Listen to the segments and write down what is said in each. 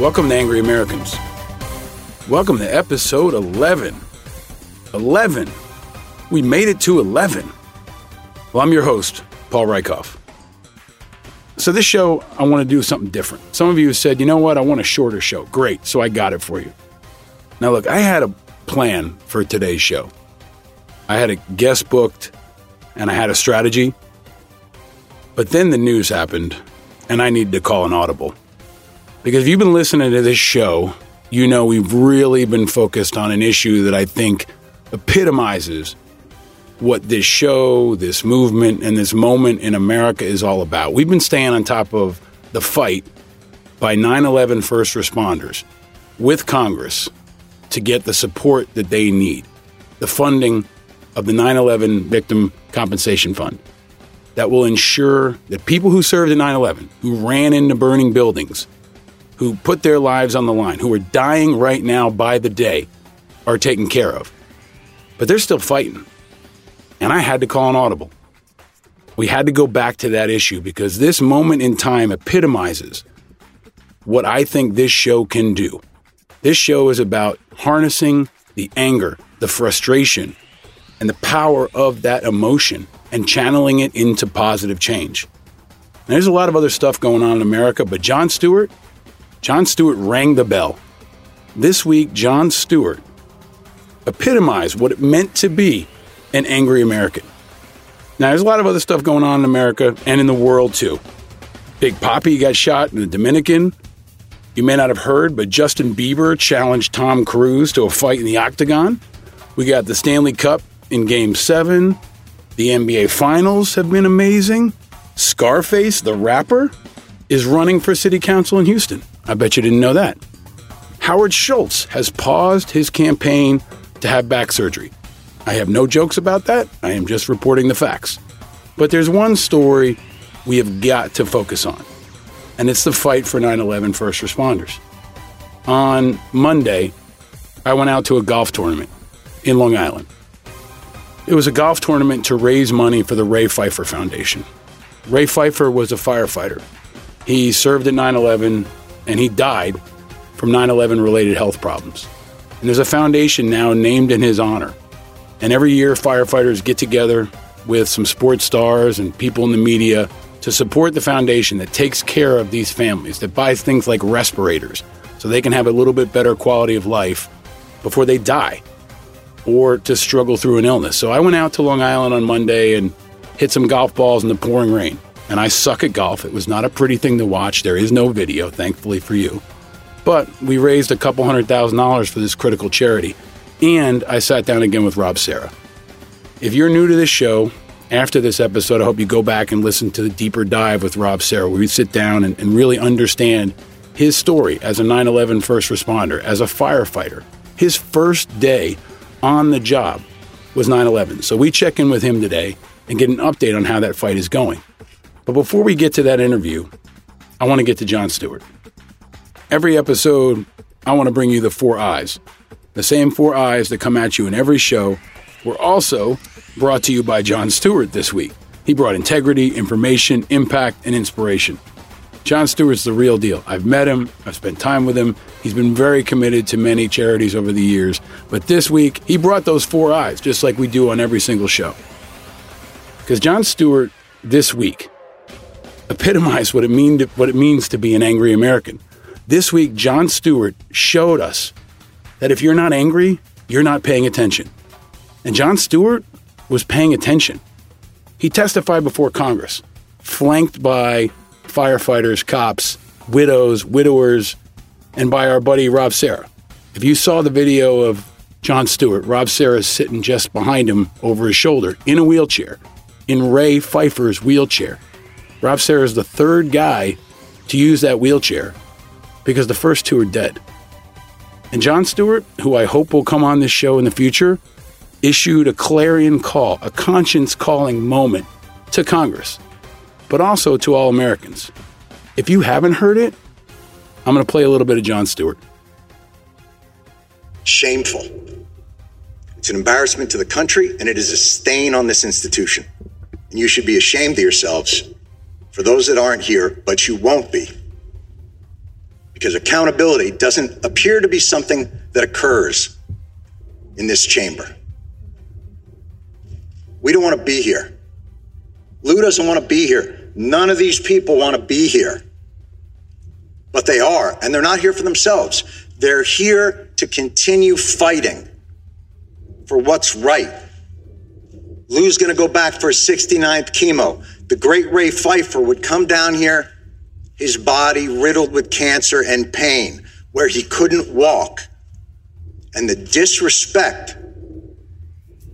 Welcome to Angry Americans. Welcome to episode 11. 11. We made it to 11. Well, I'm your host, Paul Rieckhoff. So, this show, I want to do something different. Some of you said, you know what, I want a shorter show. Great, so I got it for you. Now, look, I had a plan for today's show. I had a guest booked and I had a strategy. But then the news happened and I needed to call an audible. Because if you've been listening to this show, you know we've really been focused on an issue that I think epitomizes what this show, this movement, and this moment in America is all about. We've been staying on top of the fight by 9 11 first responders with Congress to get the support that they need, the funding of the 9 11 Victim Compensation Fund that will ensure that people who served in 9 11, who ran into burning buildings, who put their lives on the line, who are dying right now by the day, are taken care of. But they're still fighting. And I had to call an audible. We had to go back to that issue because this moment in time epitomizes what I think this show can do. This show is about harnessing the anger, the frustration, and the power of that emotion and channeling it into positive change. There's a lot of other stuff going on in America, but Jon Stewart, Jon Stewart rang the bell. This week, Jon Stewart epitomized what it meant to be an angry American. Now, there's a lot of other stuff going on in America and in the world too. Big Papi got shot in the Dominican. You may not have heard, but Justin Bieber challenged Tom Cruise to a fight in the octagon. We got the Stanley Cup in Game 7. The NBA Finals have been amazing. Scarface, the rapper, is running for city council in Houston. I bet you didn't know that. Howard Schultz has paused his campaign to have back surgery. I have no jokes about that. I am just reporting the facts. But there's one story we have got to focus on, and it's the fight for 9 11 first responders. On Monday, I went out to a golf tournament in Long Island. It was a golf tournament to raise money for the Ray Pfeiffer Foundation. Ray Pfeiffer was a firefighter. He served at 9 11 and he died from 9 11 related health problems. And there's a foundation now named in his honor. And every year, firefighters get together with some sports stars and people in the media to support the foundation that takes care of these families, that buys things like respirators so they can have a little bit better quality of life before they die or to struggle through an illness. So I went out to Long Island on Monday and hit some golf balls in the pouring rain. And I suck at golf. It was not a pretty thing to watch. There is no video, thankfully for you. But we raised a couple hundred thousand dollars for this critical charity. And I sat down again with Rob Serra. If you're new to this show, after this episode, I hope you go back and listen to the deeper dive with Rob Serra, where we sit down and, and really understand his story as a 9 11 first responder, as a firefighter, his first day on the job was 9 11. So we check in with him today and get an update on how that fight is going. But before we get to that interview, I want to get to Jon Stewart. Every episode, I want to bring you the four eyes. The same four eyes that come at you in every show were also brought to you by Jon Stewart this week. He brought integrity, information, impact, and inspiration. Jon Stewart's the real deal. I've met him, I've spent time with him. He's been very committed to many charities over the years. But this week, he brought those four eyes, just like we do on every single show. Because Jon Stewart, this week, epitomized what it, mean to, what it means to be an angry American. This week, Jon Stewart showed us that if you're not angry, you're not paying attention. And Jon Stewart was paying attention. He testified before Congress, flanked by firefighters, cops, widows, widowers, and by our buddy Rob Serra. If you saw the video of Jon Stewart, Rob is sitting just behind him over his shoulder in a wheelchair, in Ray Pfeiffer's wheelchair. Rob Serra is the third guy to use that wheelchair because the first two are dead. And Jon Stewart, who I hope will come on this show in the future, issued a clarion call, a conscience calling moment to Congress but also to all Americans. If you haven't heard it, I'm going to play a little bit of Jon Stewart. Shameful. It's an embarrassment to the country, and it is a stain on this institution. And you should be ashamed of yourselves for those that aren't here, but you won't be. because accountability doesn't appear to be something that occurs in this chamber. We don't want to be here. Lou doesn't want to be here. None of these people want to be here. But they are, and they're not here for themselves. They're here to continue fighting for what's right. Lou's going to go back for his 69th chemo. The great Ray Pfeiffer would come down here, his body riddled with cancer and pain, where he couldn't walk. And the disrespect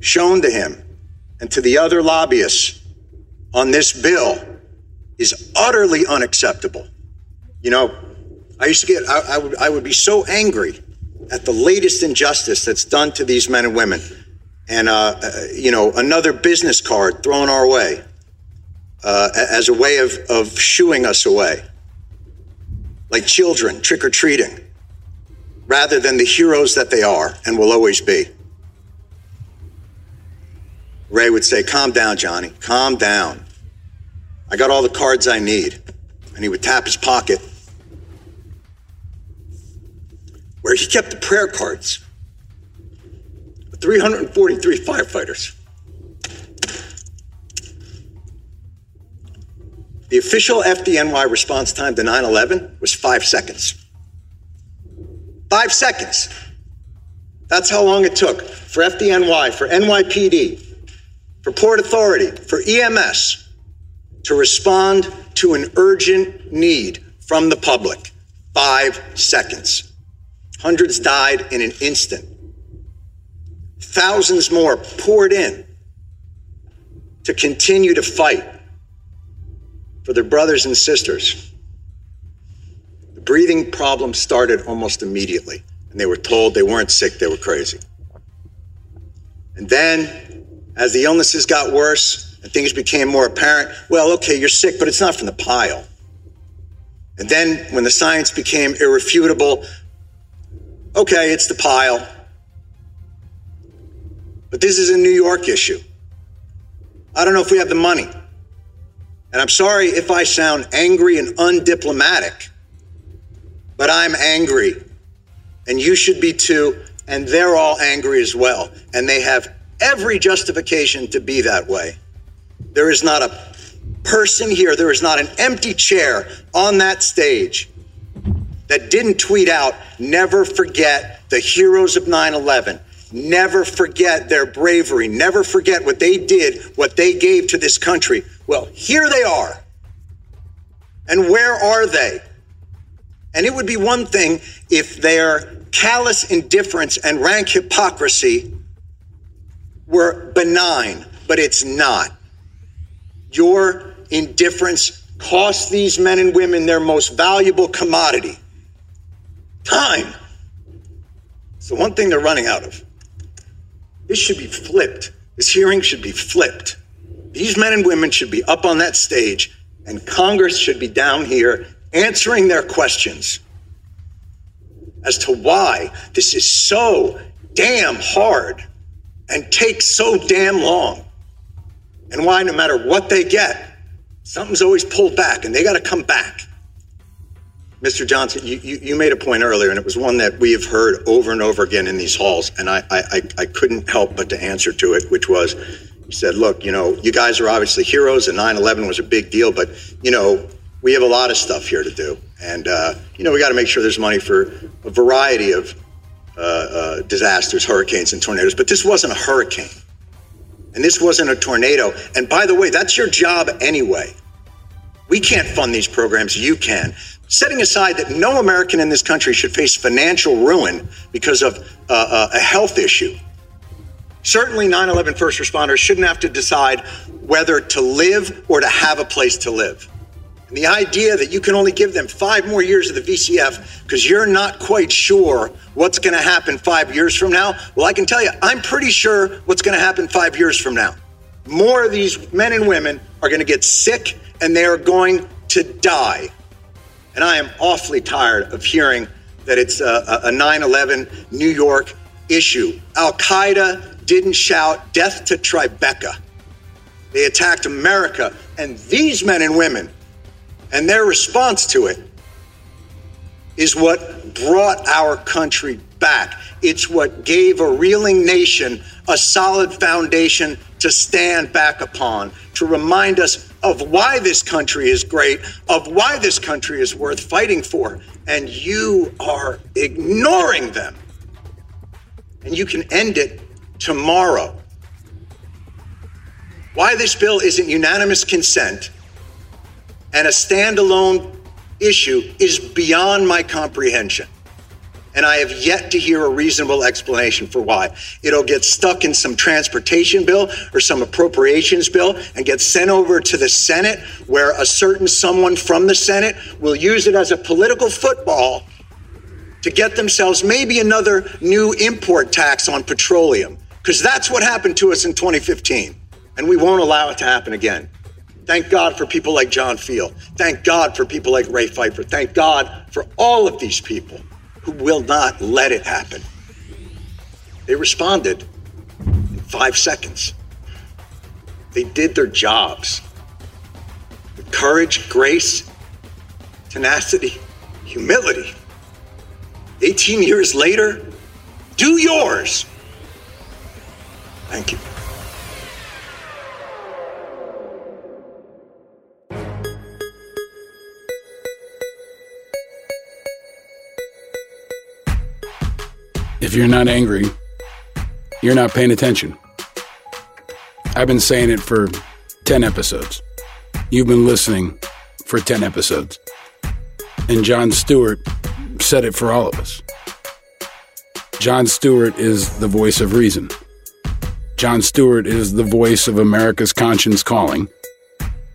shown to him and to the other lobbyists on this bill is utterly unacceptable. You know, I used to get, I, I, would, I would be so angry at the latest injustice that's done to these men and women. And, uh, you know, another business card thrown our way uh, as a way of, of shooing us away, like children trick or treating, rather than the heroes that they are and will always be. Ray would say, Calm down, Johnny, calm down. I got all the cards I need. And he would tap his pocket where he kept the prayer cards. 343 firefighters. The official FDNY response time to 9 11 was five seconds. Five seconds. That's how long it took for FDNY, for NYPD, for Port Authority, for EMS to respond to an urgent need from the public. Five seconds. Hundreds died in an instant. Thousands more poured in to continue to fight for their brothers and sisters. The breathing problem started almost immediately, and they were told they weren't sick, they were crazy. And then, as the illnesses got worse and things became more apparent, well, okay, you're sick, but it's not from the pile. And then, when the science became irrefutable, Okay, it's the pile. But this is a New York issue. I don't know if we have the money. And I'm sorry if I sound angry and undiplomatic, but I'm angry. And you should be too. And they're all angry as well. And they have every justification to be that way. There is not a person here, there is not an empty chair on that stage that didn't tweet out, never forget the heroes of 9 11. Never forget their bravery. Never forget what they did, what they gave to this country. Well, here they are. And where are they? And it would be one thing if their callous indifference and rank hypocrisy were benign, but it's not. Your indifference cost these men and women their most valuable commodity Time. It's the one thing they're running out of. This should be flipped. This hearing should be flipped. These men and women should be up on that stage, and Congress should be down here answering their questions as to why this is so damn hard and takes so damn long, and why no matter what they get, something's always pulled back and they got to come back. Mr. Johnson, you, you, you, made a point earlier, and it was one that we have heard over and over again in these halls, and I, I, I couldn't help but to answer to it, which was, you said, look, you know, you guys are obviously heroes, and 9-11 was a big deal, but, you know, we have a lot of stuff here to do. And, uh, you know, we got to make sure there's money for a variety of uh, uh, disasters, hurricanes, and tornadoes. But this wasn't a hurricane. And this wasn't a tornado. And by the way, that's your job anyway. We can't fund these programs, you can setting aside that no American in this country should face financial ruin because of uh, uh a health issue. Certainly, 9 11 first responders shouldn't have to decide whether to live or to have a place to live. And the idea that you can only give them five more years of the VCF because you're not quite sure what's going to happen five years from now. Well, I can tell you, I'm pretty sure what's going to happen five years from now. More of these men and women are going to get sick and they are going to die. And I am awfully tired of hearing that it's a 9 11 New York issue. Al Qaeda didn't shout death to Tribeca. They attacked America and these men and women and their response to it is what brought our country back. It's what gave a reeling nation a solid foundation to stand back upon, to remind us of why this country is great, of why this country is worth fighting for. And you are ignoring them. And you can end it tomorrow. Why this bill isn't unanimous consent and a standalone issue is beyond my comprehension. And I have yet to hear a reasonable explanation for why. It'll get stuck in some transportation bill or some appropriations bill and get sent over to the Senate, where a certain someone from the Senate will use it as a political football to get themselves maybe another new import tax on petroleum. Because that's what happened to us in 2015. And we won't allow it to happen again. Thank God for people like John Feal. Thank God for people like Ray Pfeiffer. Thank God for all of these people who will not let it happen. They responded in five seconds. They did their jobs with courage, grace, tenacity, humility. 18 years later, do yours. Thank you. If you're not angry, you're not paying attention. I've been saying it for 10 episodes. You've been listening for 10 episodes. And Jon Stewart said it for all of us. Jon Stewart is the voice of reason. Jon Stewart is the voice of America's conscience calling.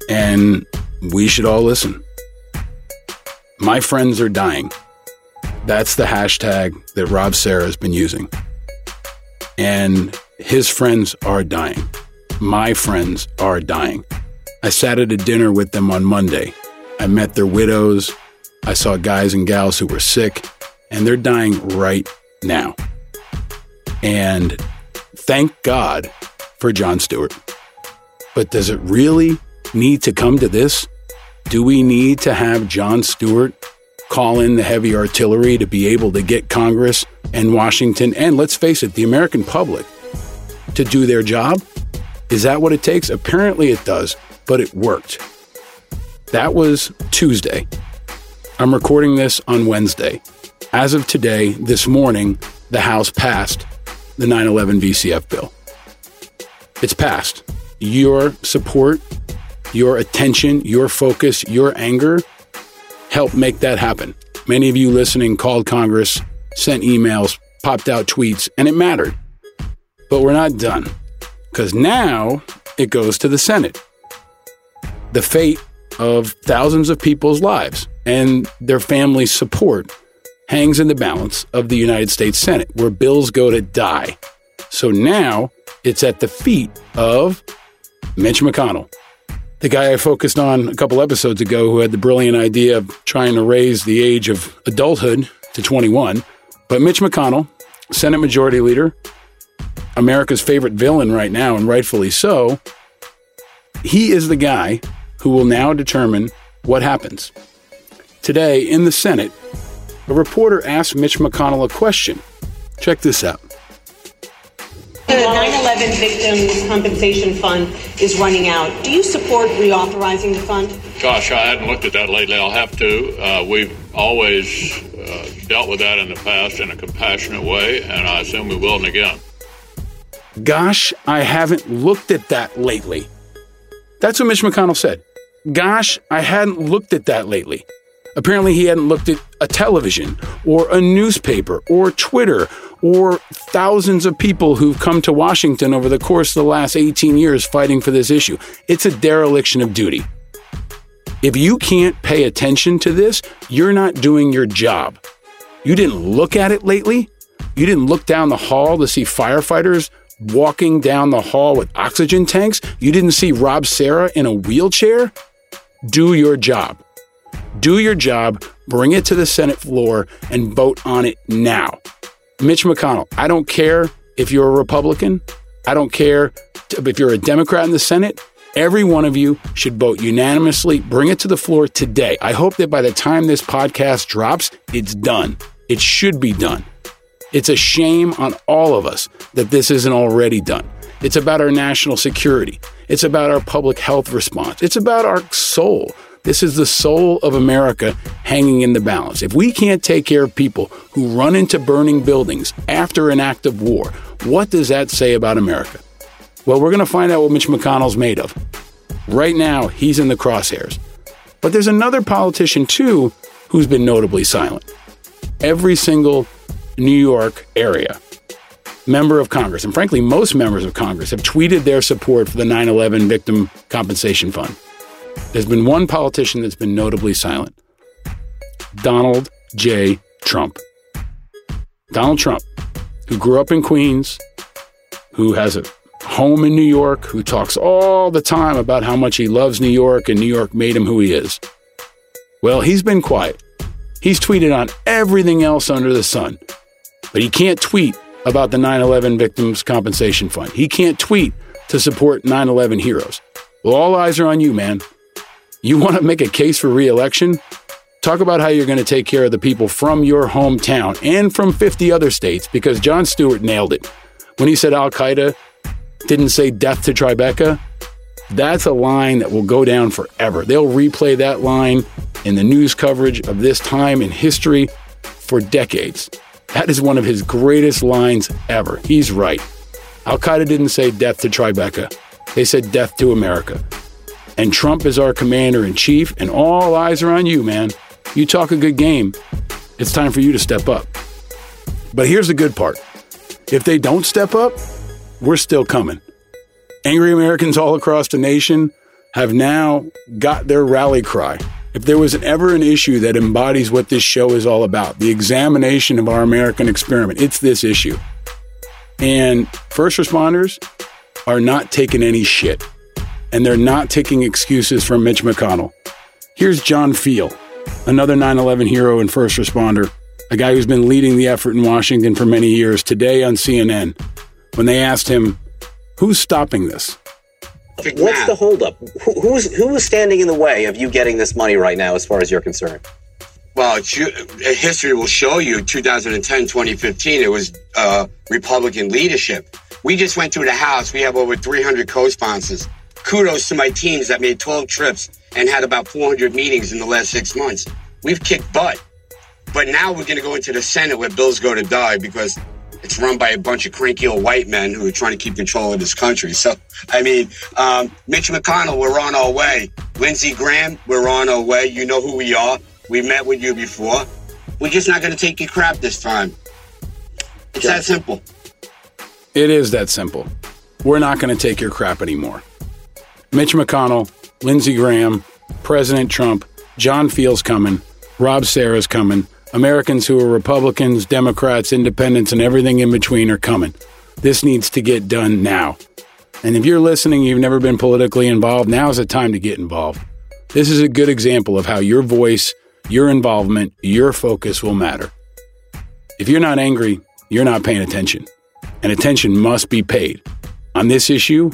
And we should all listen. My friends are dying. That's the hashtag that Rob Serra has been using. And his friends are dying. My friends are dying. I sat at a dinner with them on Monday. I met their widows. I saw guys and gals who were sick, and they're dying right now. And thank God for Jon Stewart. But does it really need to come to this? Do we need to have Jon Stewart call in the heavy artillery to be able to get Congress and Washington and let's face it, the American public to do their job? Is that what it takes? Apparently it does, but it worked. That was Tuesday. I'm recording this on Wednesday. As of today, this morning, the House passed the 9 11 VCF bill. It's passed. Your support, your attention, your focus, your anger help make that happen. Many of you listening called Congress, sent emails, popped out tweets, and it mattered. But we're not done because now it goes to the Senate. The fate of thousands of people's lives and their families' support hangs in the balance of the United States Senate, where bills go to die. So now it's at the feet of Mitch McConnell the guy I focused on a couple episodes ago who had the brilliant idea of trying to raise the age of adulthood to 21. But Mitch McConnell, Senate Majority Leader, America's favorite villain right now, and rightfully so, he is the guy who will now determine what happens. Today in the Senate, a reporter asked Mitch McConnell a question. Check this out. The 9/11 Victims Compensation Fund is running out. Do you support reauthorizing the fund? Gosh, I hadn't looked at that lately. I'll have to. Uh, we've always uh, dealt with that in the past in a compassionate way, and I assume we will again. Gosh, I haven't looked at that lately. That's what Mitch McConnell said. Gosh, I hadn't looked at that lately. Apparently, he hadn't looked at a television or a newspaper or Twitter or thousands of people who've come to Washington over the course of the last 18 years fighting for this issue. It's a dereliction of duty. If you can't pay attention to this, you're not doing your job. You didn't look at it lately? You didn't look down the hall to see firefighters walking down the hall with oxygen tanks? You didn't see Rob Serra in a wheelchair? Do your job. Do your job, bring it to the Senate floor, and vote on it now. Mitch McConnell, I don't care if you're a Republican. I don't care if you're a Democrat in the Senate. Every one of you should vote unanimously. Bring it to the floor today. I hope that by the time this podcast drops, it's done. It should be done. It's a shame on all of us that this isn't already done. It's about our national security. It's about our public health response. It's about our soul. This is the soul of America hanging in the balance. If we can't take care of people who run into burning buildings after an act of war, what does that say about America? Well, we're going to find out what Mitch McConnell's made of. Right now, he's in the crosshairs. But there's another politician, too, who's been notably silent. Every single New York area member of Congress, and frankly, most members of Congress, have tweeted their support for the 9 11 Victim Compensation Fund. There's been one politician that's been notably silent Donald J. Trump. Donald Trump, who grew up in Queens, who has a home in New York, who talks all the time about how much he loves New York and New York made him who he is. Well, he's been quiet. He's tweeted on everything else under the sun, but he can't tweet about the 9 11 Victims Compensation Fund. He can't tweet to support 9 11 heroes. Well, all eyes are on you, man. You want to make a case for reelection? Talk about how you're going to take care of the people from your hometown and from 50 other states because Jon Stewart nailed it. When he said Al Qaeda didn't say death to Tribeca, that's a line that will go down forever. They'll replay that line in the news coverage of this time in history for decades. That is one of his greatest lines ever. He's right. Al Qaeda didn't say death to Tribeca, they said death to America. And Trump is our commander in chief, and all eyes are on you, man. You talk a good game. It's time for you to step up. But here's the good part if they don't step up, we're still coming. Angry Americans all across the nation have now got their rally cry. If there was ever an issue that embodies what this show is all about, the examination of our American experiment, it's this issue. And first responders are not taking any shit. And they're not taking excuses from Mitch McConnell. Here's John Feal, another 9 11 hero and first responder, a guy who's been leading the effort in Washington for many years, today on CNN, when they asked him, Who's stopping this? What's the holdup? Who, who's who is standing in the way of you getting this money right now, as far as you're concerned? Well, history will show you 2010, 2015, it was uh, Republican leadership. We just went through the House. We have over 300 co sponsors. Kudos to my teams that made 12 trips and had about 400 meetings in the last six months. We've kicked butt. But now we're going to go into the Senate where bills go to die because it's run by a bunch of cranky old white men who are trying to keep control of this country. So, I mean, um, Mitch McConnell, we're on our way. Lindsey Graham, we're on our way. You know who we are. We met with you before. We're just not going to take your crap this time. It's that simple. It is that simple. We're not going to take your crap anymore. Mitch McConnell, Lindsey Graham, President Trump, John Feal's coming, Rob Serra's coming, Americans who are Republicans, Democrats, Independents, and everything in between are coming. This needs to get done now. And if you're listening, you've never been politically involved, now's the time to get involved. This is a good example of how your voice, your involvement, your focus will matter. If you're not angry, you're not paying attention. And attention must be paid on this issue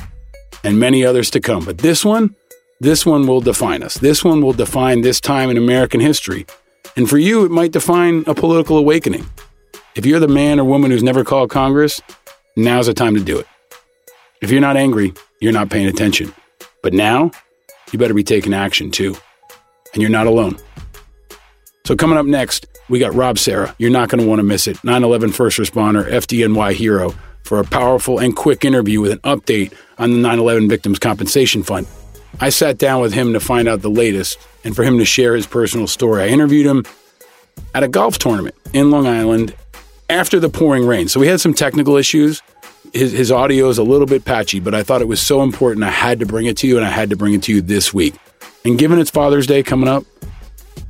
and many others to come. But this one, this one will define us. This one will define this time in American history and for you, it might define a political awakening. If you're the man or woman who's never called Congress, now's the time to do it. If you're not angry, you're not paying attention. But now, you better be taking action too. And you're not alone. So, coming up next, we got Rob Serra. You're not going to want to miss it. 9 11 first responder, FDNY hero, for a powerful and quick interview with an update on the 9 11 Victims Compensation Fund. I sat down with him to find out the latest and for him to share his personal story. I interviewed him at a golf tournament in Long Island after the pouring rain. So we had some technical issues. His, his audio is a little bit patchy, but I thought it was so important I had to bring it to you, and I had to bring it to you this week. And given it's Father's Day coming up,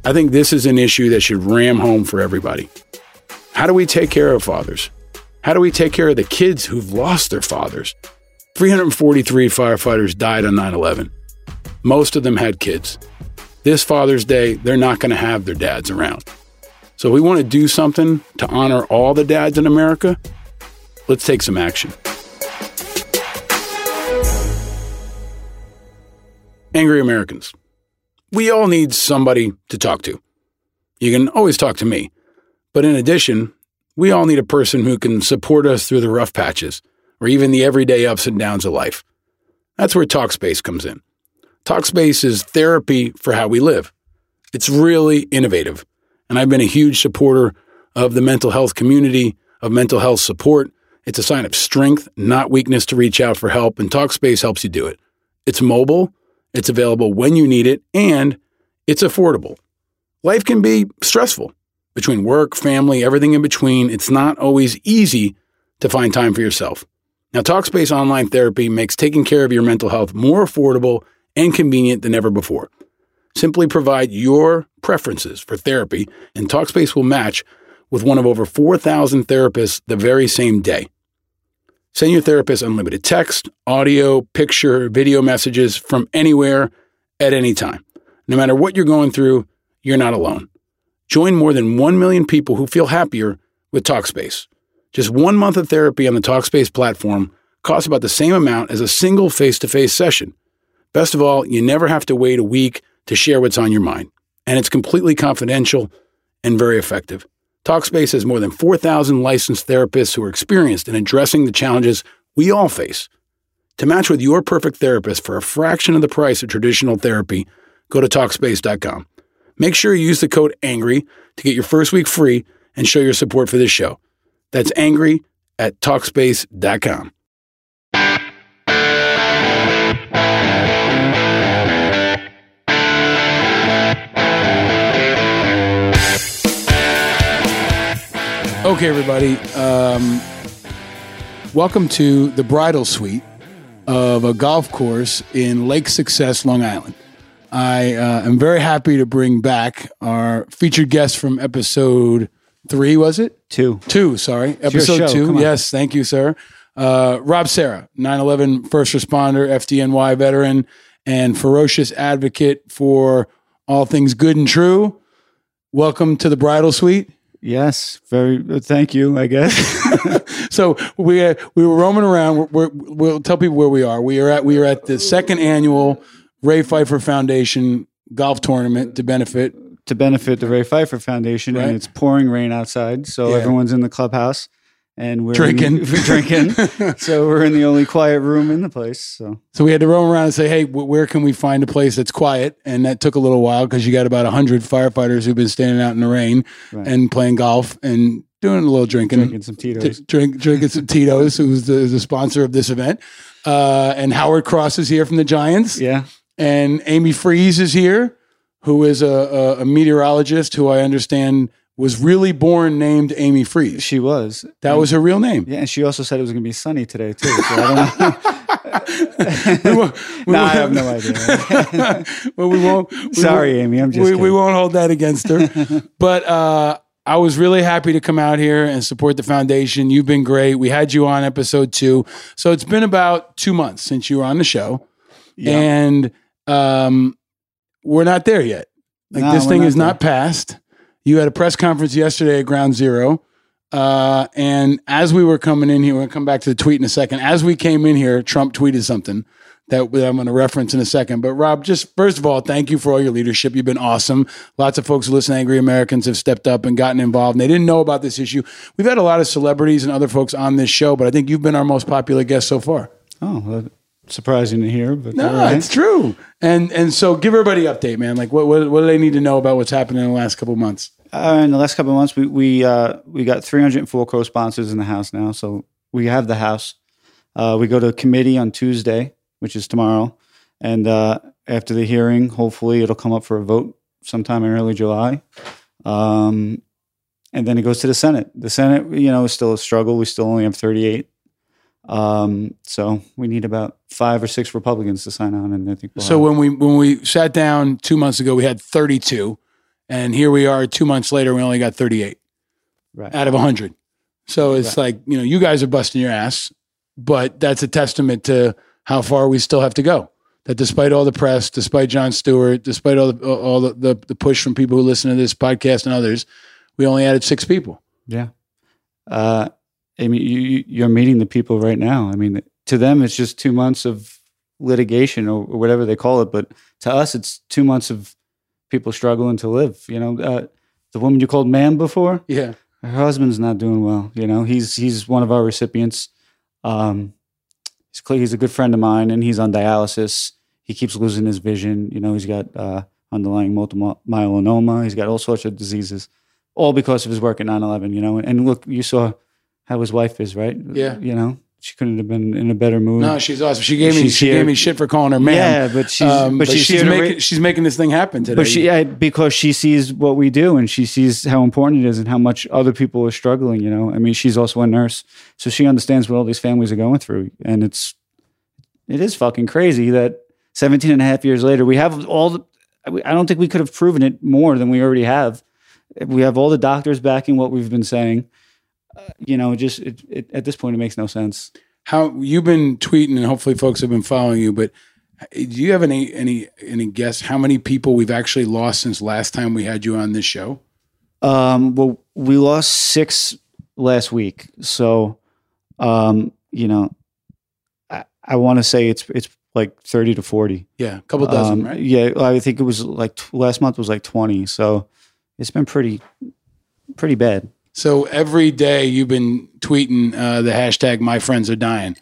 I think this is an issue that should ram home for everybody. How do we take care of fathers? How do we take care of the kids who've lost their fathers? 343 firefighters died on 9 11. Most of them had kids this Father's Day, they're not going to have their dads around. So, we want to do something to honor all the dads in America. Let's take some action. Angry Americans. We all need somebody to talk to. You can always talk to me. But in addition, we all need a person who can support us through the rough patches or even the everyday ups and downs of life. That's where Talkspace comes in. Talkspace is therapy for how we live. It's really innovative, and I've been a huge supporter of the mental health community, of mental health support. It's a sign of strength, not weakness to reach out for help, and Talkspace helps you do it. It's mobile, it's available when you need it, and it's affordable. Life can be stressful between work, family, everything in between. It's not always easy to find time for yourself. Now, Talkspace Online Therapy makes taking care of your mental health more affordable and convenient than ever before. Simply provide your preferences for therapy, and Talkspace will match with one of over 4,000 therapists the very same day. Send your therapist unlimited text, audio, picture, video messages from anywhere at any time. No matter what you're going through, you're not alone. Join more than 1 million people who feel happier with Talkspace. Just one month of therapy on the Talkspace platform costs about the same amount as a single face to face session. Best of all, you never have to wait a week to share what's on your mind, and it's completely confidential and very effective. Talkspace has more than 4,000 licensed therapists who are experienced in addressing the challenges we all face. To match with your perfect therapist for a fraction of the price of traditional therapy, go to Talkspace.com. Make sure you use the code ANGRY to get your first week free and show your support for this show. That's angry at Talkspace.com. Okay, everybody. Um, welcome to the bridal suite of a golf course in Lake Success, Long Island. I uh, am very happy to bring back our featured guest from episode three, was it? Two. Two, sorry. your Episode show. two. Yes, thank you, sir. Uh, Rob Serra, 9 11 first responder, FDNY veteran, and ferocious advocate for all things good and true. Welcome to the bridal suite. Yes. Very. uh, Thank you. I guess. So we uh, we were roaming around. We're, we're, we'll tell people where we are. We are at we are at the second annual Ray Pfeiffer Foundation golf tournament to benefit. To benefit the Ray Pfeiffer Foundation, Right. and it's pouring rain outside, so Yeah. everyone's in the clubhouse, and we're Drinking. we're drinking. so we're in the only quiet room in the place. So So we had to roam around and say, hey, wh- where can we find a place that's quiet? And that took a little while because you got about 100 firefighters who've been standing out in the rain Right. and playing golf and doing a little drinking. drinking some Tito's. Drink, drinking some Tito's, who's the, the sponsor of this event. Uh, and Howard Cross is here from the Giants. yeah. And Amy Freeze is here, who is a, a, a meteorologist who I understand was really born named Amy Freeze. She was. That was her real name. Yeah, and she also said it was going to be sunny today too. So I don't We know. won't- we no, I have no idea. well, we won't. we Sorry, won't- Amy. I'm just we, we won't hold that against her. but uh, I was really happy to come out here and support the foundation. You've been great. We had you on episode two, so it's been about two months since you were on the show, Yeah. and um, we're not there yet. Like No, this thing not is not passed. You had a press conference yesterday at Ground Zero. Uh, and as we were coming in here, we're going to come back to the tweet in a second. As we came in here, Trump tweeted something that, I'm going to reference in a second. But Rob, just first of all, thank you for all your leadership. You've been awesome. Lots of folks who listen to Angry Americans have stepped up and gotten involved. And they didn't know about this issue. We've had a lot of celebrities and other folks on this show, but I think you've been our most popular guest so far. oh, surprising to hear, but No, all right. it's true. And and so give everybody an update, man. Like what, what what do they need to know about what's happening in the last couple of months? Uh, in the last couple of months, we we uh, we got 304 co-sponsors in the house now, so we have the house. Uh, we go to committee on Tuesday, which is tomorrow, and uh, after the hearing, hopefully it'll come up for a vote sometime in early July, um, and then it goes to the Senate. The Senate, you know, is still a struggle. We still only have 38. Um, so we need about five or six Republicans to sign on, and I think we'll So when we when we sat down two months ago, we had 32, and here we are two months later, we only got 38 right. out of 100. So it's like you know, you guys are busting your ass, but that's a testament to how far we still have to go. That despite all the press, despite Jon Stewart, despite all the all the, the, the push from people who listen to this podcast and others, we only added six people. Yeah. Uh, I mean, you, you- you're meeting the people right now. I mean, to them, it's just two months of litigation or, or whatever they call it, but to us, it's two months of people struggling to live. You know, uh, the woman you called ma'am before, Yeah. her husband's not doing well. You know, he's he's one of our recipients. Um, he's he's a good friend of mine, and he's on dialysis. He keeps losing his vision. You know, he's got uh, underlying multiple myeloma. He's got all sorts of diseases, all because of his work at 9/11. You know, and look, you saw how his wife is, right? Yeah. You know, she couldn't have been in a better mood. No, she's awesome. She gave me She's she here- gave me shit for calling her man. Yeah, but she's- Um, but but, she's she's, making ra- she's making this thing happen today. But she, yeah, because she sees what we do and she sees how important it is and how much other people are struggling, you know. I mean, she's also a nurse, so she understands what all these families are going through. And it's, it is fucking crazy that 17 and a half years later, we have all the, I don't think we could have proven it more than we already have. We have all the doctors backing what we've been saying. Uh, you know, just it, it, at this point, it makes no sense. how you've been tweeting and hopefully folks have been following you, but do you have any any any guess how many people we've actually lost since last time we had you on this show? Um, well, we lost six last week, so um, you know, I, I want to say it's it's like thirty to forty. Yeah, a couple dozen, Um, right? Yeah, I think it was like t- last month was like twenty, so it's been pretty pretty bad. So every day you've been tweeting uh, the hashtag "My friends are dying,"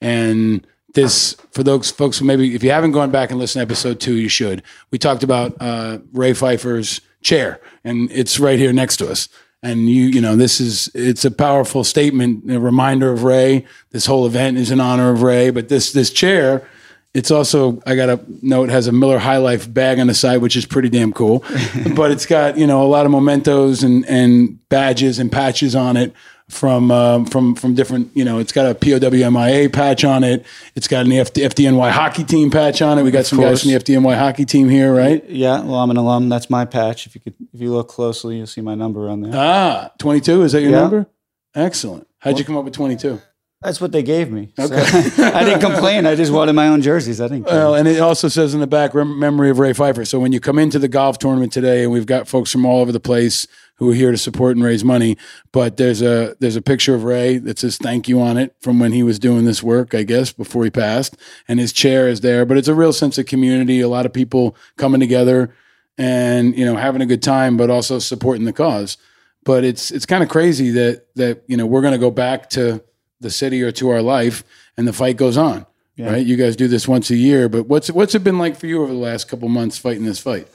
and this for those folks who maybe if you haven't gone back and listened to episode two, you should. We talked about uh, Ray Pfeiffer's chair, and it's right here next to us. And you, you know, this is it's a powerful statement, a reminder of Ray. This whole event is in honor of Ray, but this this chair. It's also I got a note has a Miller High Life bag on the side, which is pretty damn cool. but it's got you know a lot of mementos and and badges and patches on it from um, from from different you know it's got a POWMIA patch on it. It's got an FD, FDNY hockey team patch on it. We got some guys from the FDNY hockey team here, right? Yeah, well, I'm an alum. That's my patch. If you could, if you look closely, you'll see my number on there. Ah, twenty two. Is that your Yeah. number? Excellent. How'd you come up with twenty two? That's what they gave me. Okay, I didn't complain. I just wanted my own jerseys. I didn't. Care. Well, and it also says in the back rem- memory of Ray Pfeiffer. So when you come into the golf tournament today, and we've got folks from all over the place who are here to support and raise money, but there's a there's a picture of Ray that says thank you on it from when he was doing this work, I guess, before he passed, and his chair is there. But it's a real sense of community. A lot of people coming together and you know having a good time, but also supporting the cause. But it's it's kind of crazy that that you know we're going to go back to the city or to our life, and the fight goes on right? You guys do this once a year, but what's what's it been like for you over the last couple months fighting this fight?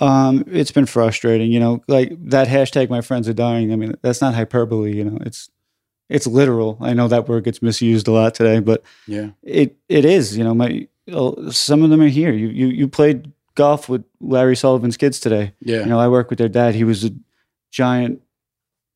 Um, it's been frustrating, you know, like that hashtag my friends are dying. I mean, that's not hyperbole, you know, it's it's literal. I know that word gets misused a lot today, but Yeah, it it is, you know, my uh, some of them are here. You you you played golf with Larry Sullivan's kids today. yeah, You know, I work with their dad. He was a giant,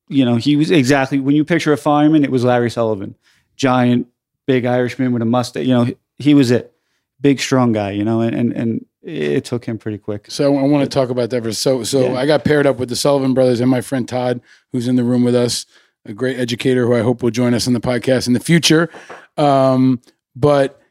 you know, he was exactly when you picture a fireman, it was Larry Sullivan. Giant, big Irishman with a mustache. You know, he, he was it. Big, strong guy, you know, and, and, and it took him pretty quick. So I want to talk about that for so so Yeah. I got paired up with the Sullivan brothers and my friend Todd, who's in the room with us, a great educator who I hope will join us on the podcast in the future. Um, but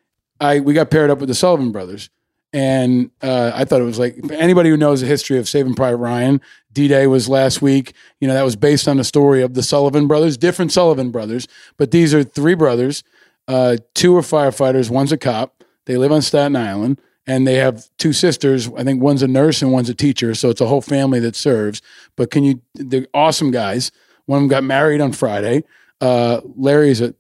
I we got paired up with the Sullivan brothers, and uh, I thought it was like anybody who knows the history of Saving Private Ryan. D Day was last week. You know that was based on the story of the Sullivan brothers, different Sullivan brothers, but these are three brothers. Uh, two are firefighters, one's a cop. They live on Staten Island, and they have two sisters. I think one's a nurse and one's a teacher, so it's a whole family that serves. But can you? They're awesome guys. One of them got married on Friday. Uh, Larry's a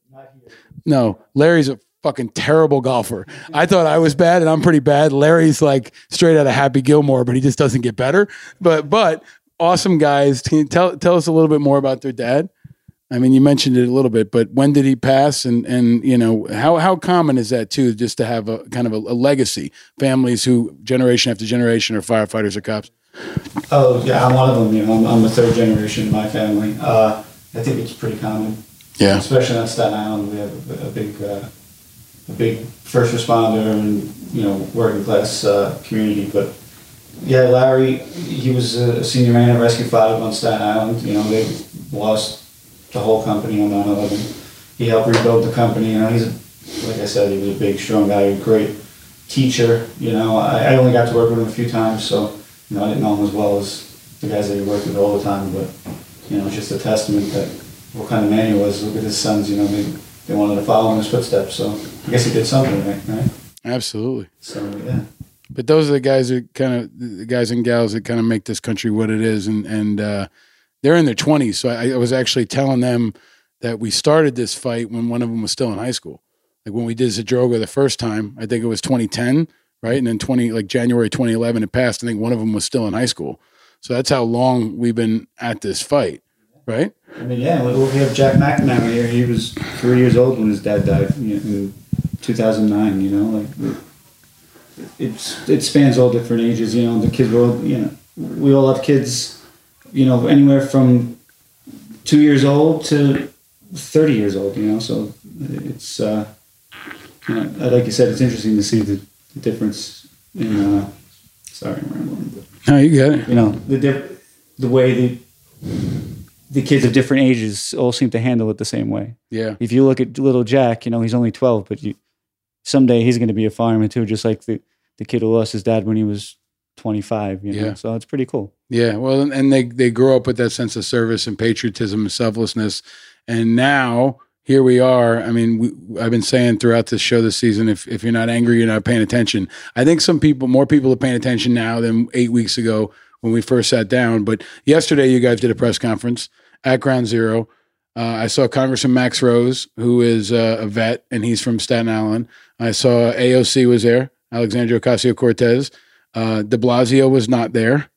no. Larry's a fucking terrible golfer. I thought I was bad, and I'm pretty bad. Larry's like straight out of Happy Gilmore, but he just doesn't get better. But but awesome guys. Can you tell tell us a little bit more about their dad? I mean, you mentioned it a little bit, but when did he pass? And and you know how how common is that too? Just to have a kind of a, a legacy, families who generation after generation are firefighters or cops. Oh yeah, I'm one of them. You know, I'm, I'm the third generation in my family. Uh, I think it's pretty common, Yeah, especially on Staten Island. We have a, a big, uh, a big first responder and you know working class uh, community. But yeah, Larry, he was a senior man at Rescue Five on Staten Island. You know, they lost the whole company on 9/11. He helped rebuild the company. You know, he's a, like I said, he was a big, strong guy, a great teacher. You know, I, I only got to work with him a few times, so you know, I didn't know him as well as the guys that he worked with all the time. But you know, it's just a testament that what kind of man he was. Look at his sons. You know, they they wanted to follow in his footsteps. So I guess he did something right, right? Absolutely. So yeah. But those are the guys that kind of the guys and gals that kind of make this country what it is, and and uh, they're in their twenties. So I, I was actually telling them that we started this fight when one of them was still in high school. Like when we did Zadroga the first time, I think it was 2010, right? And then 20 like January 2011 it passed. I think one of them was still in high school. So that's how long we've been at this fight, right? I mean, yeah, we we have Jack McNamara here. He was three years old when his dad died in 2009. You know, like it's it spans all different ages. You know, the kids were all, you know we all have kids. You know, anywhere from two years old to 30 years old. You know, so it's uh, you know, like you said, it's interesting to see the, the difference in. Uh, sorry, I'm rambling. But, No, you got it. you know the diff- the way the the kids of different ages all seem to handle it the same way. Yeah. If you look at little Jack, you know he's only twelve, but you someday he's going to be a fireman too, just like the the kid who lost his dad when he was twenty five. You know, Yeah. so it's pretty cool. Yeah, well, and- and they they grow up with that sense of service and patriotism and selflessness, and now here we are. I mean, we, I've been saying throughout this show this season, if if you're not angry, you're not paying attention. I think some people, more people, are paying attention now than eight weeks ago when we first sat down. But yesterday, you guys did a press conference at Ground Zero. Uh, I saw Congressman Max Rose, who is uh, a vet, and he's from Staten Island. I saw AOC was there, Alexandria Ocasio Cortez. Uh, De Blasio was not there.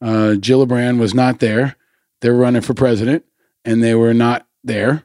Uh, Gillibrand was not there. They were running for president, and they were not there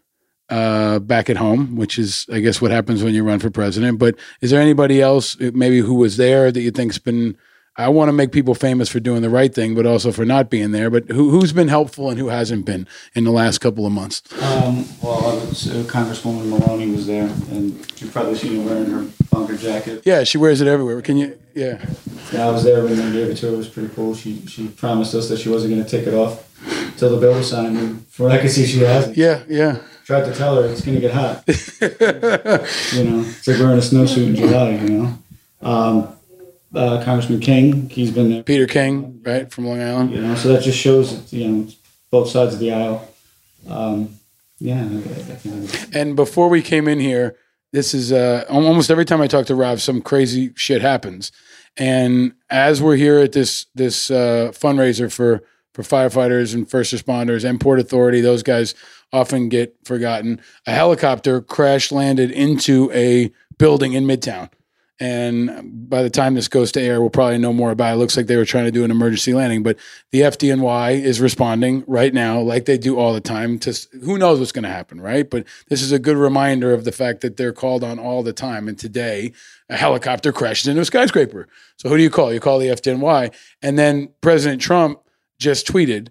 uh, back at home, which is, I guess, what happens when you run for president. But is there anybody else, uh, maybe who was there, that you think's been? I want to make people famous for doing the right thing, but also for not being there. But who, who's been helpful and who hasn't been in the last couple of months? Um, well, was, uh, Congresswoman Maloney was there, and you've probably seen her wearing her bunker jacket. Yeah, she wears it everywhere. Can you? Yeah, Yeah, I was there when they gave it to her. It was pretty cool. She she promised us that she wasn't going to take it off till the bill was signed. And from what I can see, she hasn't. yeah, yeah. Tried to tell her it's going to get hot. you know, it's like wearing a snowsuit in July. You know, um, uh, Congressman King, he's been there. Peter King, right from Long Island. You know, so that just shows that you know both sides of the aisle. Um, yeah, I, I think And before we came in here, this is uh, almost every time I talk to Rob, some crazy shit happens. And as we're here at this this uh, fundraiser for for firefighters and first responders and Port Authority, those guys often get forgotten. A helicopter crash landed into a building in Midtown. And by the time this goes to air, we'll probably know more about it. it. Looks like they were trying to do an emergency landing, but the FDNY is responding right now, like they do all the time. To who knows what's going to happen, right? But this is a good reminder of the fact that they're called on all the time. And today, a helicopter crashes into a skyscraper. So who do you call? You call the FDNY. And then President Trump just tweeted,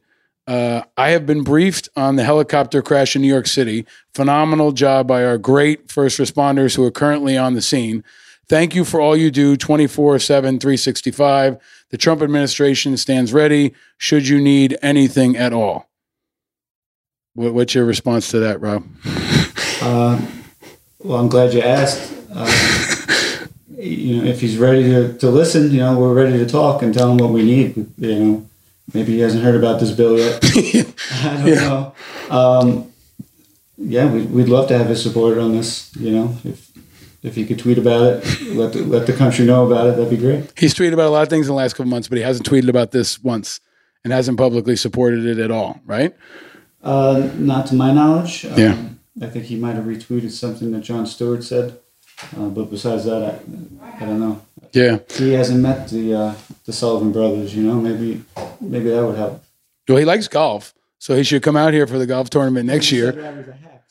uh, I have been briefed on the helicopter crash in New York City. Phenomenal job by our great first responders who are currently on the scene. Thank you for all you do 24 7, 365. The Trump administration stands ready should you need anything at all. What's your response to that, Rob? Uh, well, I'm glad you asked. Uh, you know, if he's ready to, to listen, you know, we're ready to talk and tell him what we need. You know, maybe he hasn't heard about this bill yet. I don't know. Um, yeah, we'd, we'd love to have his support on this. You know, if if he could tweet about it, let the, let the country know about it, that'd be great. He's tweeted about a lot of things in the last couple months, but he hasn't tweeted about this once and hasn't publicly supported it at all, right? Uh, not to my knowledge. Um, Yeah. I think he might have retweeted something that Jon Stewart said, uh, but besides that, I, I don't know. Yeah. He hasn't met the uh, the Sullivan brothers. You know, maybe maybe that would help. Well, he likes golf, so he should come out here for the golf tournament next year.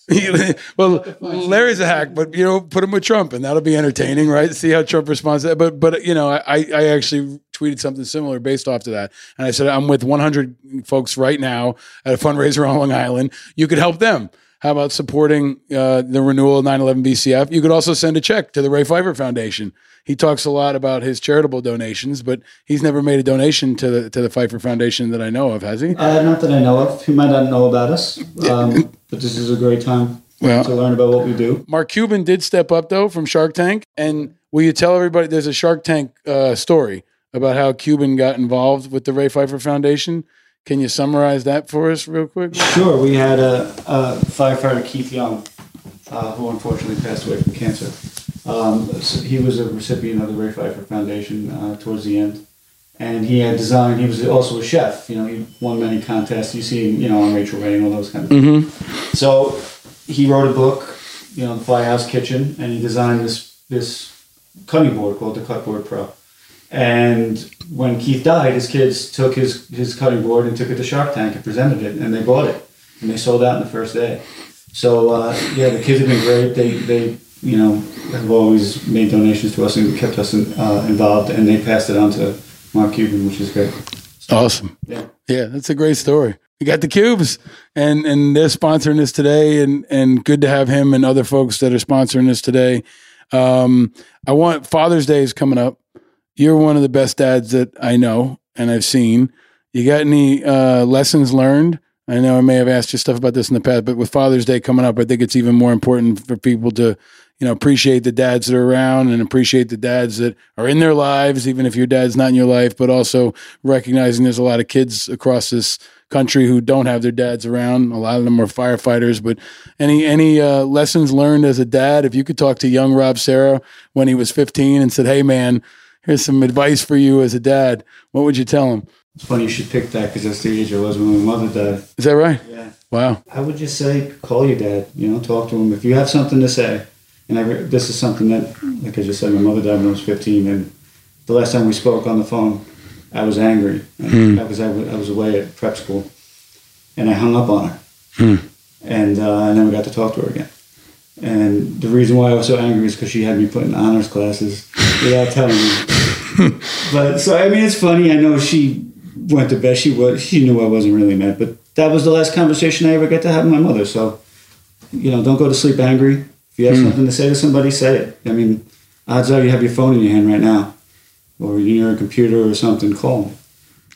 well, Larry's a hack, but you know, put him with Trump, and that'll be entertaining, right? See how Trump responds to that. But but you know, I I actually tweeted something similar based off to that, and I said I'm with 100 folks right now at a fundraiser on Long Island. You could help them. How about supporting uh, the renewal of 9/11 VCF? You could also send a check to the Ray Pfeiffer Foundation. He talks a lot about his charitable donations, but he's never made a donation to the to the Pfeiffer Foundation that I know of, has he? Uh, not that I know of. He might not know about us, um, but this is a great time Well- to learn about what we do. Mark Cuban did step up though from Shark Tank, and will you tell everybody there's a Shark Tank uh, story about how Cuban got involved with the Ray Pfeiffer Foundation? Can you summarize that for us real quick? Sure, we had a, a firefighter Keith Young, uh, who unfortunately passed away from cancer, Um, so he was a recipient of the Ray Pfeiffer Foundation uh, towards the end, and he had designed. He was also a chef. You know, he won many contests. You see, him, you know, on Rachael Ray and all those kind of things. So he wrote a book, you know, the Firehouse Kitchen, and he designed this this cutting board called the Cutboard Pro. And when Keith died, his kids took his his cutting board and took it to Shark Tank and presented it, and they bought it, and they sold out in the first day. So uh, yeah, the kids have been great. They they you know have always made donations to us and kept us in, uh, involved, and they passed it on to Mark Cuban, which is great. Awesome. Yeah. Yeah, that's a great story. You got the cubes, and and they're sponsoring this today, and and good to have him and other folks that are sponsoring this today. Um, I want Father's Day is coming up. You're one of the best dads that I know and I've seen. You got any uh, lessons learned? I know I may have asked you stuff about this in the past, but with Father's Day coming up, I think it's even more important for people to, you know, appreciate the dads that are around and appreciate the dads that are in their lives, even if your dad's not in your life, but also recognizing there's a lot of kids across this country who don't have their dads around. A lot of them are firefighters. But any any uh, lessons learned as a dad? If you could talk to young Rob Serra when he was 15 and said, "Hey, man, here's some advice for you as a dad," what would you tell him? It's funny you should pick that because that's the age I was when my mother died. Is that right? Yeah. Wow. I would just say, call your dad. You know, talk to him if you have something to say. And I, this is something that, like I just said, my mother died when I was 15, and the last time we spoke on the phone, I was angry. And That was I, was I was away at prep school, and I hung up on her, and uh, I never got to talk to her again. And the reason why I was so angry is because she had me put in honors classes without telling me. but so I mean, it's funny. I know she went to bed. She was. She knew I wasn't really mad, but that was the last conversation I ever got to have with my mother. So, you know, don't go to sleep angry. If you have hmm. something to say to somebody, say it. I mean, odds are you have your phone in your hand right now, or you're near a computer or something. Call them.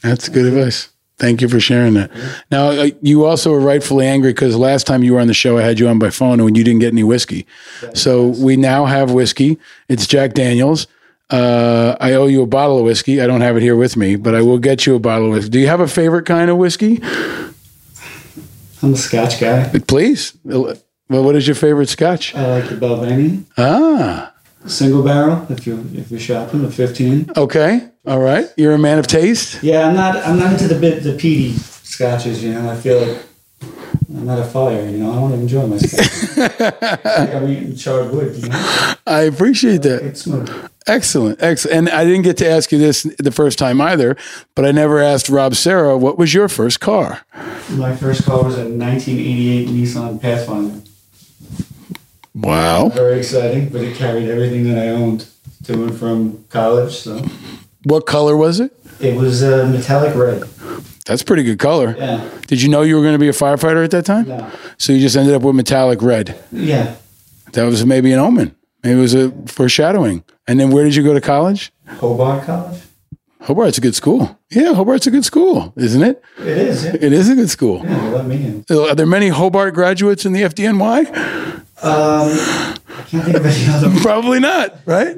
That's good advice. Thank you for sharing that. Now, uh, you also were rightfully angry because last time you were on the show, I had you on by phone and you didn't get any whiskey. So we now have whiskey. It's Jack Daniels. Uh, I owe you a bottle of whiskey. I don't have it here with me, but I will get you a bottle of whiskey. Do you have a favorite kind of whiskey? I'm a Scotch guy. Please. Well, what is your favorite scotch? I like the Balvenie Ah, single barrel. If you if you're shopping, the 15. okay. All right. You're a man of taste. Yeah, I'm not. I'm not into the bit the peaty scotches. You know, I feel like I'm not a fire. You know, I want to enjoy my scotch. like I'm eating charred wood. You know, I appreciate that. it's smooth. Excellent, excellent. And I didn't get to ask you this the first time either, but I never asked Rob Serra what was your first car. My first car was a 1988 Nissan Pathfinder. Wow. Very exciting, but it carried everything that I owned to and from college. So What color was it? it was a metallic red. That's pretty good color. Yeah. Did you know you were going to be a firefighter at that time? No. So you just ended up with metallic red. Yeah. That was maybe an omen. Maybe it was a foreshadowing. And then where did you go to college? Hobart College. Hobart's a good school. Yeah, Hobart's a good school, isn't it? It is. Yeah. It is a good school. Yeah, they let me in. Are there many Hobart graduates in the FDNY? Um, I can't think of any other. Probably not, right?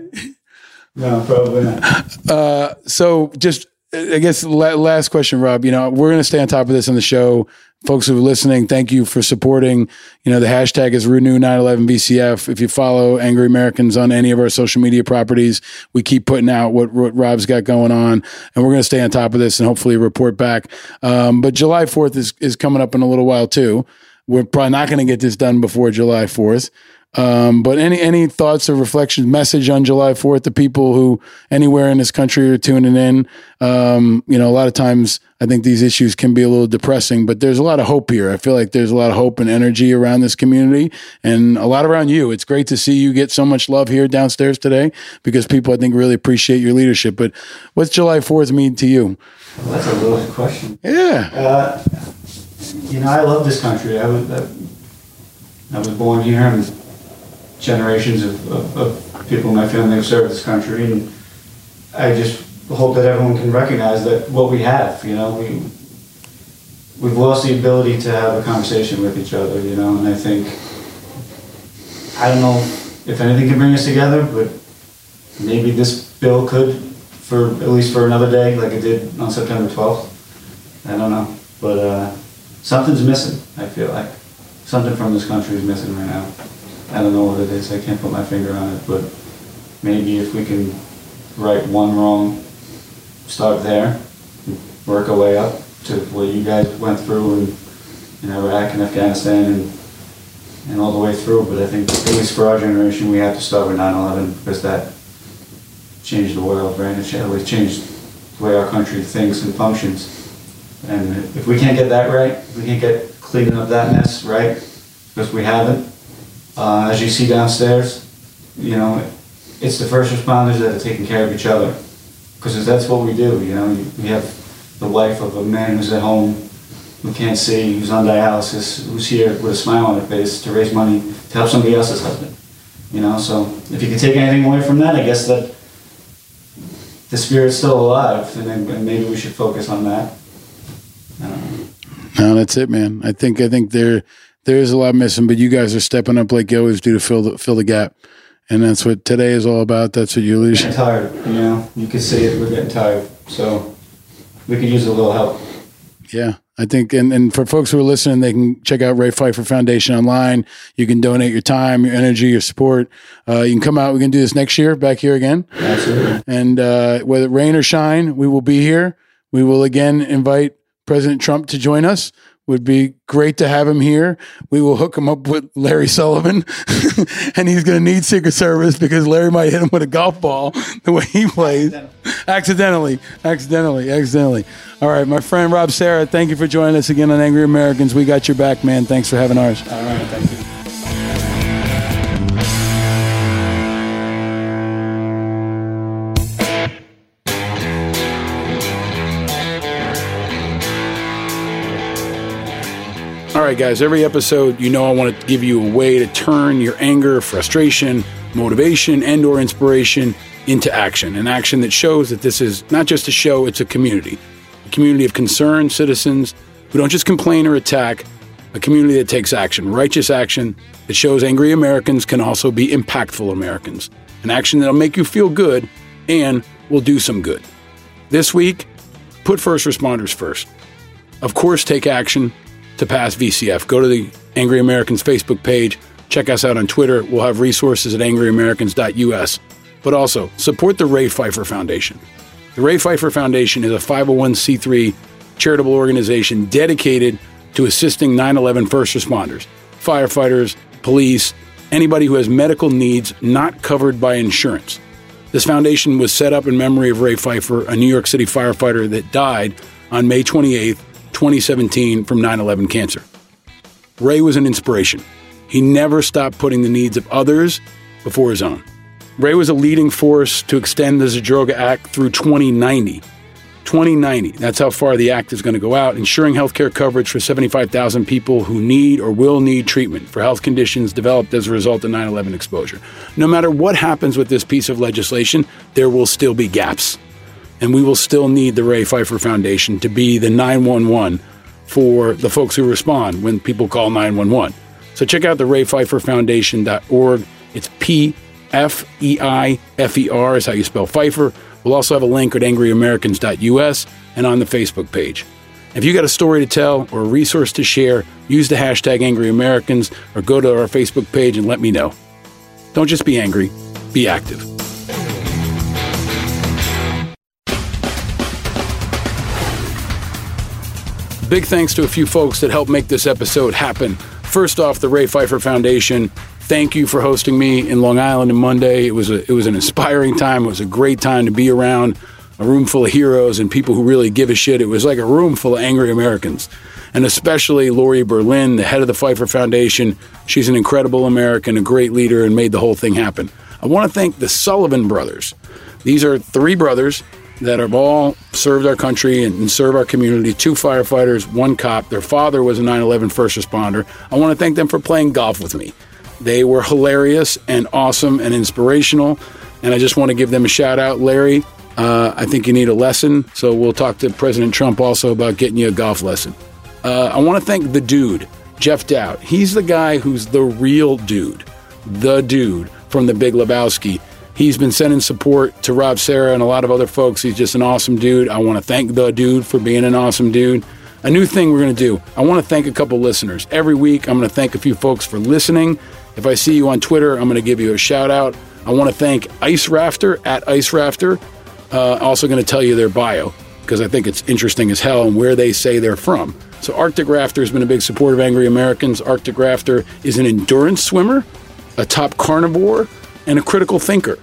No, probably not. so just I guess last question, Rob. You know, we're going to stay on top of this on the show. Folks who are listening, thank you for supporting. You know, the hashtag is renew 911 VCF. If you follow Angry Americans on any of our social media properties, we keep putting out what, what Rob's got going on, and we're going to stay on top of this and hopefully report back. Um, but July 4th is is coming up in a little while too. We're probably not going to get this done before July 4th. Um, but any any thoughts or reflections, message on July Fourth to people who anywhere in this country are tuning in? Um, you know, a lot of times I think these issues can be a little depressing, but there's a lot of hope here. I feel like there's a lot of hope and energy around this community, and a lot around you. It's great to see you get so much love here downstairs today because people I think really appreciate your leadership. But what's July Fourth mean to you? Well, that's a loaded question. Yeah, Uh, you know, I love this country. I was, I, I was born here, and generations of, of, of people in my family have served this country, and I just hope that everyone can recognize that what we have. You know, we we've lost the ability to have a conversation with each other. You know, and I think I don't know if anything can bring us together, but maybe this bill could, for at least for another day, like it did on September twelfth. I don't know, but uh, something's missing. I feel like something from this country is missing right now. I don't know what it is. I can't put my finger on it, but maybe if we can right one wrong, start there, work our way up to what you guys went through in, in Iraq and Afghanistan and and all the way through. But I think at least for our generation, we have to start with 9/11 because that changed the world, right? It changed the way our country thinks and functions. And if we can't get that right, if we can't get cleaning up that mess right, because we haven't, uh, as you see downstairs, you know, it's the first responders that are taking care of each other. Because that's what we do, you know. We have the wife of a man who's at home, who can't see, who's on dialysis, who's here with a smile on her face to raise money to help somebody else's husband. You know, so if you can take anything away from that, I guess that the spirit's still alive, and, then, and maybe we should focus on that. No, that's it, man. I think I think there there is a lot missing, but you guys are stepping up like you always do to fill the fill the gap, and that's what today is all about. That's what you lose. Tired, you know. You can see it. We're getting tired, so we could use a little help. Yeah, I think, and, and for folks who are listening, they can check out Ray Pfeiffer Foundation online. You can donate your time, your energy, your support. Uh, you can come out. We can do this next year, back here again. Absolutely. And uh, whether rain or shine, we will be here. We will again invite President Trump to join us would be great to have him here. We will hook him up with Larry Sullivan, and he's going to need Secret Service because Larry might hit him with a golf ball the way he plays. Accidentally. accidentally, accidentally, All right, my friend Rob Serra, thank you for joining us again on Angry Americans. We got your back, man. Thanks for having ours. All right, thank you. Right, guys, every episode, you know I want to give you a way to turn your anger, frustration, motivation, and or inspiration into action. An action that shows that this is not just a show, it's a community. A community of concerned citizens who don't just complain or attack, a community that takes action, righteous action that shows angry Americans can also be impactful Americans. An action that'll make you feel good and will do some good. This week, put first responders first. Of course, take action to pass VCF. Go to the Angry Americans Facebook page. Check us out on Twitter. We'll have resources at angryamericans.us. But also, support the Ray Pfeiffer Foundation. The Ray Pfeiffer Foundation is a 501c3 charitable organization dedicated to assisting 9 11 first responders, firefighters, police, anybody who has medical needs not covered by insurance. This foundation was set up in memory of Ray Pfeiffer, a New York City firefighter that died on May 28th, 2017 from 9 11 cancer. Ray was an inspiration. He never stopped putting the needs of others before his own. Ray was a leading force to extend the Zadroga Act through 2090. 2090, that's how far the act is going to go out, ensuring health care coverage for 75,000 people who need or will need treatment for health conditions developed as a result of 9 11 exposure. No matter what happens with this piece of legislation, there will still be gaps and we will still need the Ray Pfeiffer Foundation to be the 911 for the folks who respond when people call 911. So check out the raypfeifferfoundation.org. It's P F E I F E R is how you spell Pfeiffer. We'll also have a link at angryamericans.us and on the Facebook page. If you got a story to tell or a resource to share, use the hashtag AngryAmericans or go to our Facebook page and let me know. Don't just be angry, be active. Big thanks to a few folks that helped make this episode happen. First off, the Ray Pfeiffer Foundation. Thank you for hosting me in Long Island on Monday. It was a, it was an inspiring time. It was a great time to be around a room full of heroes and people who really give a shit. It was like a room full of angry Americans. And especially Lori Berlin, the head of the Pfeiffer Foundation. She's an incredible American, a great leader, and made the whole thing happen. I want to thank the Sullivan brothers. These are three brothers that have all served our country and serve our community. Two firefighters, one cop. Their father was a 9 11 first responder. I want to thank them for playing golf with me. They were hilarious and awesome and inspirational. And I just want to give them a shout out. Larry, uh, I think you need a lesson. So we'll talk to President Trump also about getting you a golf lesson. Uh, I want to thank the dude, Jeff Dowd. He's the guy who's the real dude, the dude from the Big Lebowski He's been sending support to Rob Serra and a lot of other folks. He's just an awesome dude. I want to thank the dude for being an awesome dude. a new thing we're going to do. I want to thank a couple listeners. Every week, I'm going to thank a few folks for listening. If I see you on Twitter, I'm going to give you a shout out. I want to thank Ice Rafter at Ice Rafter. Uh, also, going to tell you their bio because I think it's interesting as hell and where they say they're from. So, Arctic Rafter has been a big supporter of Angry Americans. Arctic Rafter is an endurance swimmer, a top carnivore, and a critical thinker.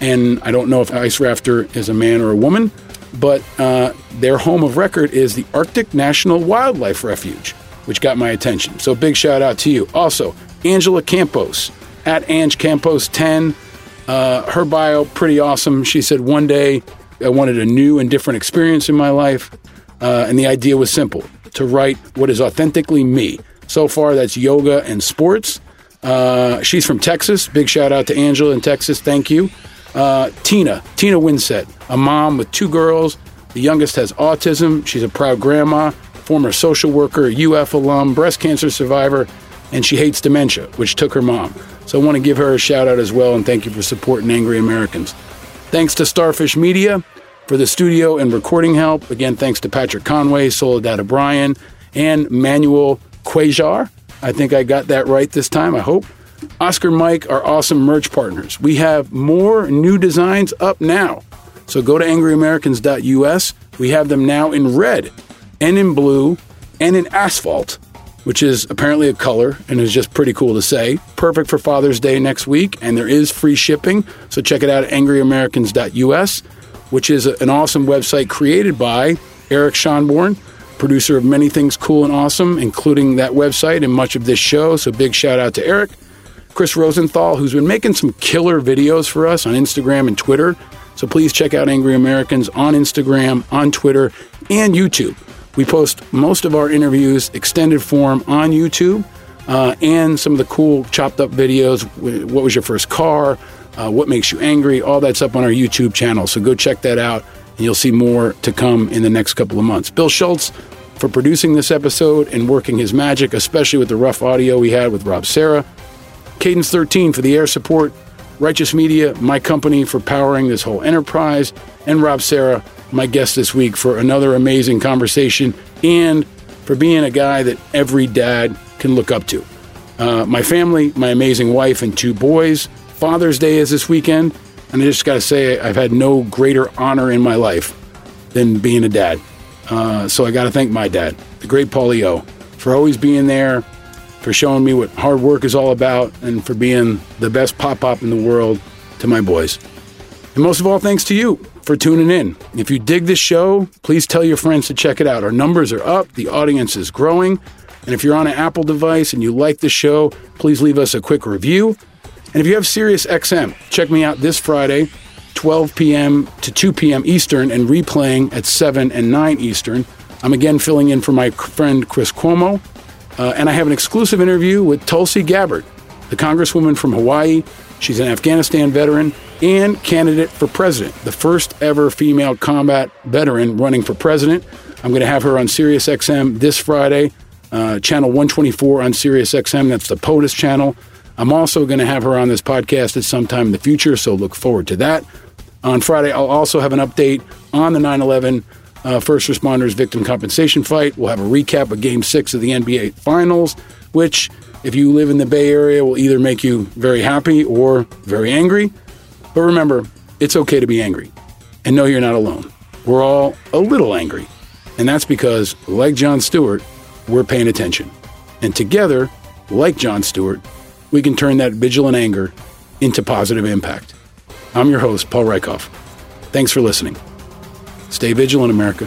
And I don't know if Ice Rafter is a man or a woman, but uh, their home of record is the Arctic National Wildlife Refuge, which got my attention. So, big shout out to you. Also, Angela Campos at Ange Campos 10. Uh, her bio, pretty awesome. She said, One day I wanted a new and different experience in my life. Uh, and the idea was simple to write what is authentically me. So far, that's yoga and sports. Uh, she's from Texas. Big shout out to Angela in Texas. Thank you. Uh, Tina, Tina Winsett, a mom with two girls. The youngest has autism. She's a proud grandma, former social worker, UF alum, breast cancer survivor, and she hates dementia, which took her mom. So I want to give her a shout out as well and thank you for supporting Angry Americans. Thanks to Starfish Media for the studio and recording help. Again, thanks to Patrick Conway, Soledad O'Brien, and Manuel Quajar. I think I got that right this time, I hope. Oscar Mike are awesome merch partners. We have more new designs up now. So go to angryamericans.us. We have them now in red and in blue and in asphalt which is apparently a color and is just pretty cool to say. Perfect for Father's Day next week, and there is free shipping. So check it out at angryamericans.us, which is an awesome website created by Eric Schonborn, producer of many things cool and awesome, including that website and much of this show. So big shout out to Eric. Chris Rosenthal, who's been making some killer videos for us on Instagram and Twitter. So please check out Angry Americans on Instagram, on Twitter, and YouTube. We post most of our interviews extended form on YouTube uh, and some of the cool chopped up videos. What was your first car? Uh, what makes you angry? All that's up on our YouTube channel. So go check that out you'll see more to come in the next couple of months. Bill Schultz for producing this episode and working his magic, especially with the rough audio we had with Rob Serra. Cadence 13 for the air support. Righteous Media, my company for powering this whole enterprise. And Rob Serra my guest this week for another amazing conversation and for being a guy that every dad can look up to. Uh, my family, my amazing wife, and two boys. Father's Day is this weekend, and I just got to say, I've had no greater honor in my life than being a dad. Uh, so I got to thank my dad, the great Paulie O, for always being there, for showing me what hard work is all about, and for being the best pop pop in the world to my boys. And most of all, thanks to you for tuning in. If you dig this show, please tell your friends to check it out. Our numbers are up, the audience is growing. And if you're on an Apple device and you like the show, please leave us a quick review. And if you have Sirius XM, check me out this Friday, 12 p.m. to 2 p.m. Eastern, and replaying at 7 and 9 Eastern. I'm again filling in for my friend Chris Cuomo. Uh, and I have an exclusive interview with Tulsi Gabbard, the Congresswoman from Hawaii. She's an Afghanistan veteran and candidate for president, the first ever female combat veteran running for president. I'm going to have her on Sirius XM this Friday, uh, channel 124 on Sirius XM. That's the POTUS channel. I'm also going to have her on this podcast at some time in the future, so look forward to that. On Friday, I'll also have an update on the 9 11 uh, first responders victim compensation fight. We'll have a recap of game six of the NBA Finals, which, if you live in the Bay Area, will either make you very happy or very angry. But remember, it's okay to be angry. And know you're not alone. We're all a little angry. And that's because, like Jon Stewart, we're paying attention. And together, like Jon Stewart, we can turn that vigilant anger into positive impact. I'm your host, Paul Rieckhoff. Thanks for listening. Stay vigilant, America.